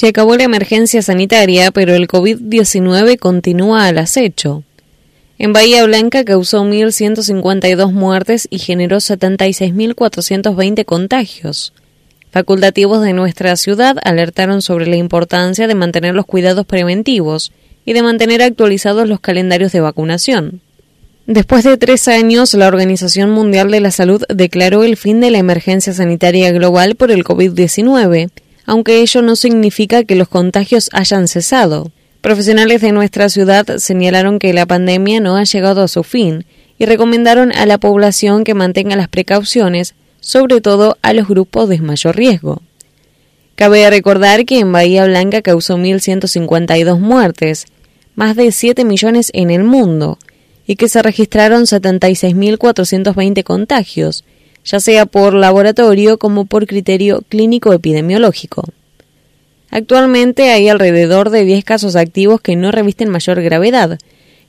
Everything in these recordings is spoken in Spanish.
Se acabó la emergencia sanitaria, pero el COVID-19 continúa al acecho. En Bahía Blanca causó 1.152 muertes y generó 76.420 contagios. Facultativos de nuestra ciudad alertaron sobre la importancia de mantener los cuidados preventivos y de mantener actualizados los calendarios de vacunación. Después de tres años, la Organización Mundial de la Salud declaró el fin de la emergencia sanitaria global por el COVID-19, aunque ello no significa que los contagios hayan cesado. Profesionales de nuestra ciudad señalaron que la pandemia no ha llegado a su fin y recomendaron a la población que mantenga las precauciones sobre todo a los grupos de mayor riesgo. Cabe recordar que en Bahía Blanca causó 1.152 muertes, más de 7 millones en el mundo, y que se registraron 76.420 contagios, ya sea por laboratorio como por criterio clínico epidemiológico. Actualmente hay alrededor de 10 casos activos que no revisten mayor gravedad.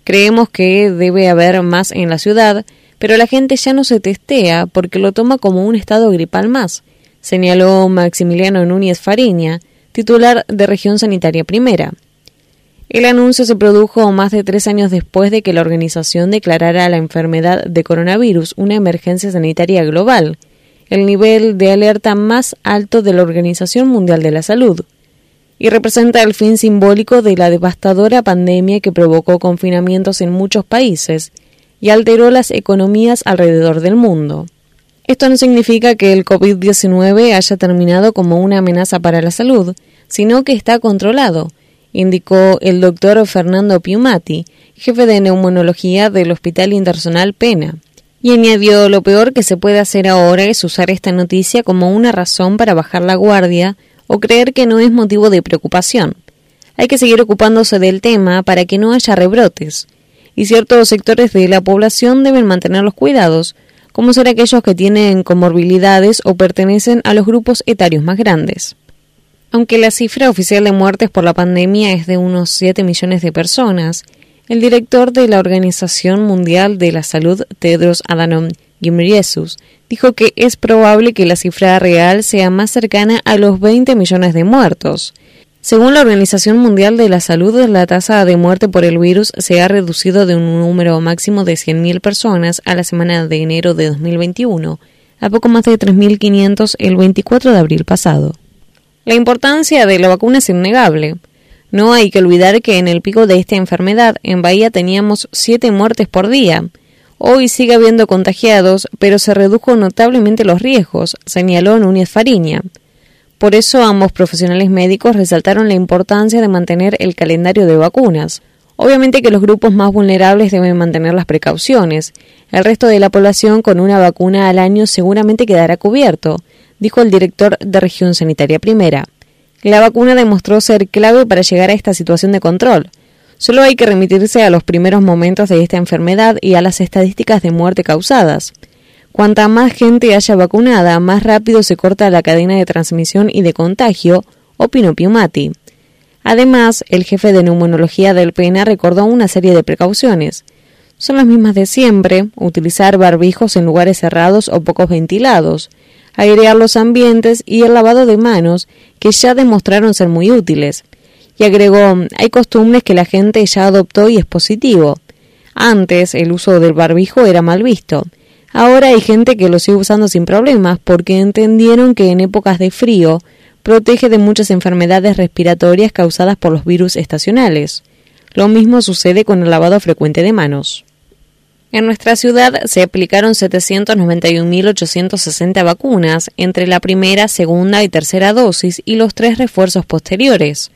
Creemos que debe haber más en la ciudad, pero la gente ya no se testea porque lo toma como un estado gripal más, señaló Maximiliano Núñez Fariña, titular de Región Sanitaria Primera. El anuncio se produjo más de tres años después de que la organización declarara la enfermedad de coronavirus una emergencia sanitaria global, el nivel de alerta más alto de la Organización Mundial de la Salud, y representa el fin simbólico de la devastadora pandemia que provocó confinamientos en muchos países y alteró las economías alrededor del mundo. Esto no significa que el COVID-19 haya terminado como una amenaza para la salud, sino que está controlado, indicó el doctor Fernando Piumati, jefe de neumonología del Hospital Internacional Pena. Y añadió lo peor que se puede hacer ahora es usar esta noticia como una razón para bajar la guardia o creer que no es motivo de preocupación. Hay que seguir ocupándose del tema para que no haya rebrotes y ciertos sectores de la población deben mantener los cuidados, como ser aquellos que tienen comorbilidades o pertenecen a los grupos etarios más grandes. Aunque la cifra oficial de muertes por la pandemia es de unos 7 millones de personas, el director de la Organización Mundial de la Salud, Tedros Adhanom Ghebreyesus, dijo que es probable que la cifra real sea más cercana a los 20 millones de muertos, según la Organización Mundial de la Salud, la tasa de muerte por el virus se ha reducido de un número máximo de 100.000 personas a la semana de enero de 2021 a poco más de 3.500 el 24 de abril pasado. La importancia de la vacuna es innegable. No hay que olvidar que en el pico de esta enfermedad en Bahía teníamos 7 muertes por día. Hoy sigue habiendo contagiados, pero se redujo notablemente los riesgos, señaló Núñez Fariña. Por eso ambos profesionales médicos resaltaron la importancia de mantener el calendario de vacunas. Obviamente que los grupos más vulnerables deben mantener las precauciones. El resto de la población con una vacuna al año seguramente quedará cubierto, dijo el director de Región Sanitaria Primera. La vacuna demostró ser clave para llegar a esta situación de control. Solo hay que remitirse a los primeros momentos de esta enfermedad y a las estadísticas de muerte causadas. Cuanta más gente haya vacunada, más rápido se corta la cadena de transmisión y de contagio, opinó Piumati. Además, el jefe de neumonología del PENA recordó una serie de precauciones. Son las mismas de siempre, utilizar barbijos en lugares cerrados o pocos ventilados, airear los ambientes y el lavado de manos, que ya demostraron ser muy útiles. Y agregó, hay costumbres que la gente ya adoptó y es positivo. Antes el uso del barbijo era mal visto, Ahora hay gente que lo sigue usando sin problemas porque entendieron que en épocas de frío protege de muchas enfermedades respiratorias causadas por los virus estacionales. Lo mismo sucede con el lavado frecuente de manos. En nuestra ciudad se aplicaron 791.860 vacunas entre la primera, segunda y tercera dosis y los tres refuerzos posteriores.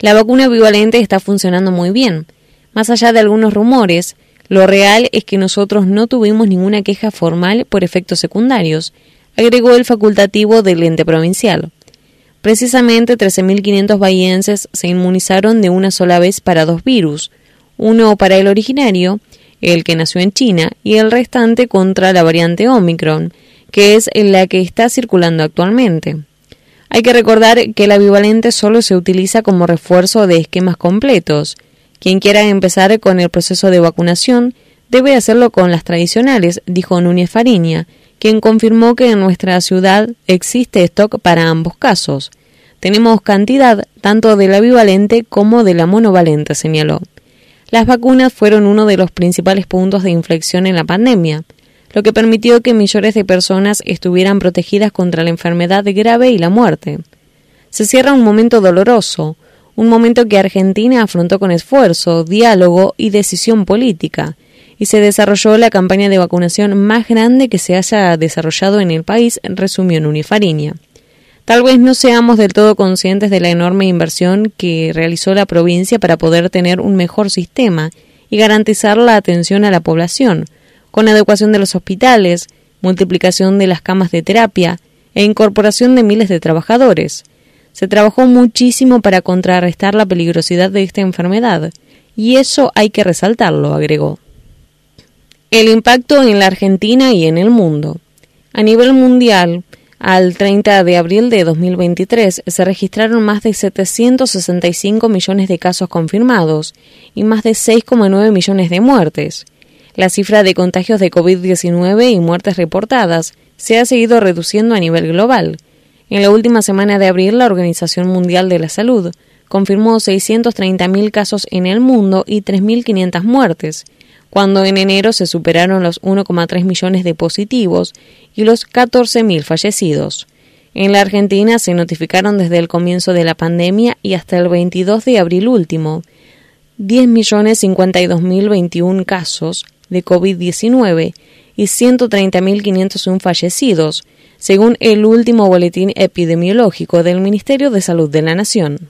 La vacuna bivalente está funcionando muy bien. Más allá de algunos rumores, lo real es que nosotros no tuvimos ninguna queja formal por efectos secundarios, agregó el facultativo del ente provincial. Precisamente 13.500 bahienses se inmunizaron de una sola vez para dos virus, uno para el originario, el que nació en China, y el restante contra la variante Omicron, que es la que está circulando actualmente. Hay que recordar que el bivalente solo se utiliza como refuerzo de esquemas completos, quien quiera empezar con el proceso de vacunación debe hacerlo con las tradicionales, dijo Núñez Fariña, quien confirmó que en nuestra ciudad existe stock para ambos casos. Tenemos cantidad tanto de la bivalente como de la monovalente, señaló. Las vacunas fueron uno de los principales puntos de inflexión en la pandemia, lo que permitió que millones de personas estuvieran protegidas contra la enfermedad grave y la muerte. Se cierra un momento doloroso, un momento que Argentina afrontó con esfuerzo, diálogo y decisión política, y se desarrolló la campaña de vacunación más grande que se haya desarrollado en el país, resumió Unifarinia. Tal vez no seamos del todo conscientes de la enorme inversión que realizó la provincia para poder tener un mejor sistema y garantizar la atención a la población, con adecuación de los hospitales, multiplicación de las camas de terapia e incorporación de miles de trabajadores. Se trabajó muchísimo para contrarrestar la peligrosidad de esta enfermedad, y eso hay que resaltarlo, agregó. El impacto en la Argentina y en el mundo. A nivel mundial, al 30 de abril de 2023 se registraron más de 765 millones de casos confirmados y más de 6,9 millones de muertes. La cifra de contagios de COVID-19 y muertes reportadas se ha seguido reduciendo a nivel global, en la última semana de abril, la Organización Mundial de la Salud confirmó 630.000 casos en el mundo y 3.500 muertes, cuando en enero se superaron los 1,3 millones de positivos y los 14.000 fallecidos. En la Argentina se notificaron desde el comienzo de la pandemia y hasta el 22 de abril último 10.052.021 casos de COVID-19 y 130.501 fallecidos, según el último boletín epidemiológico del Ministerio de Salud de la Nación.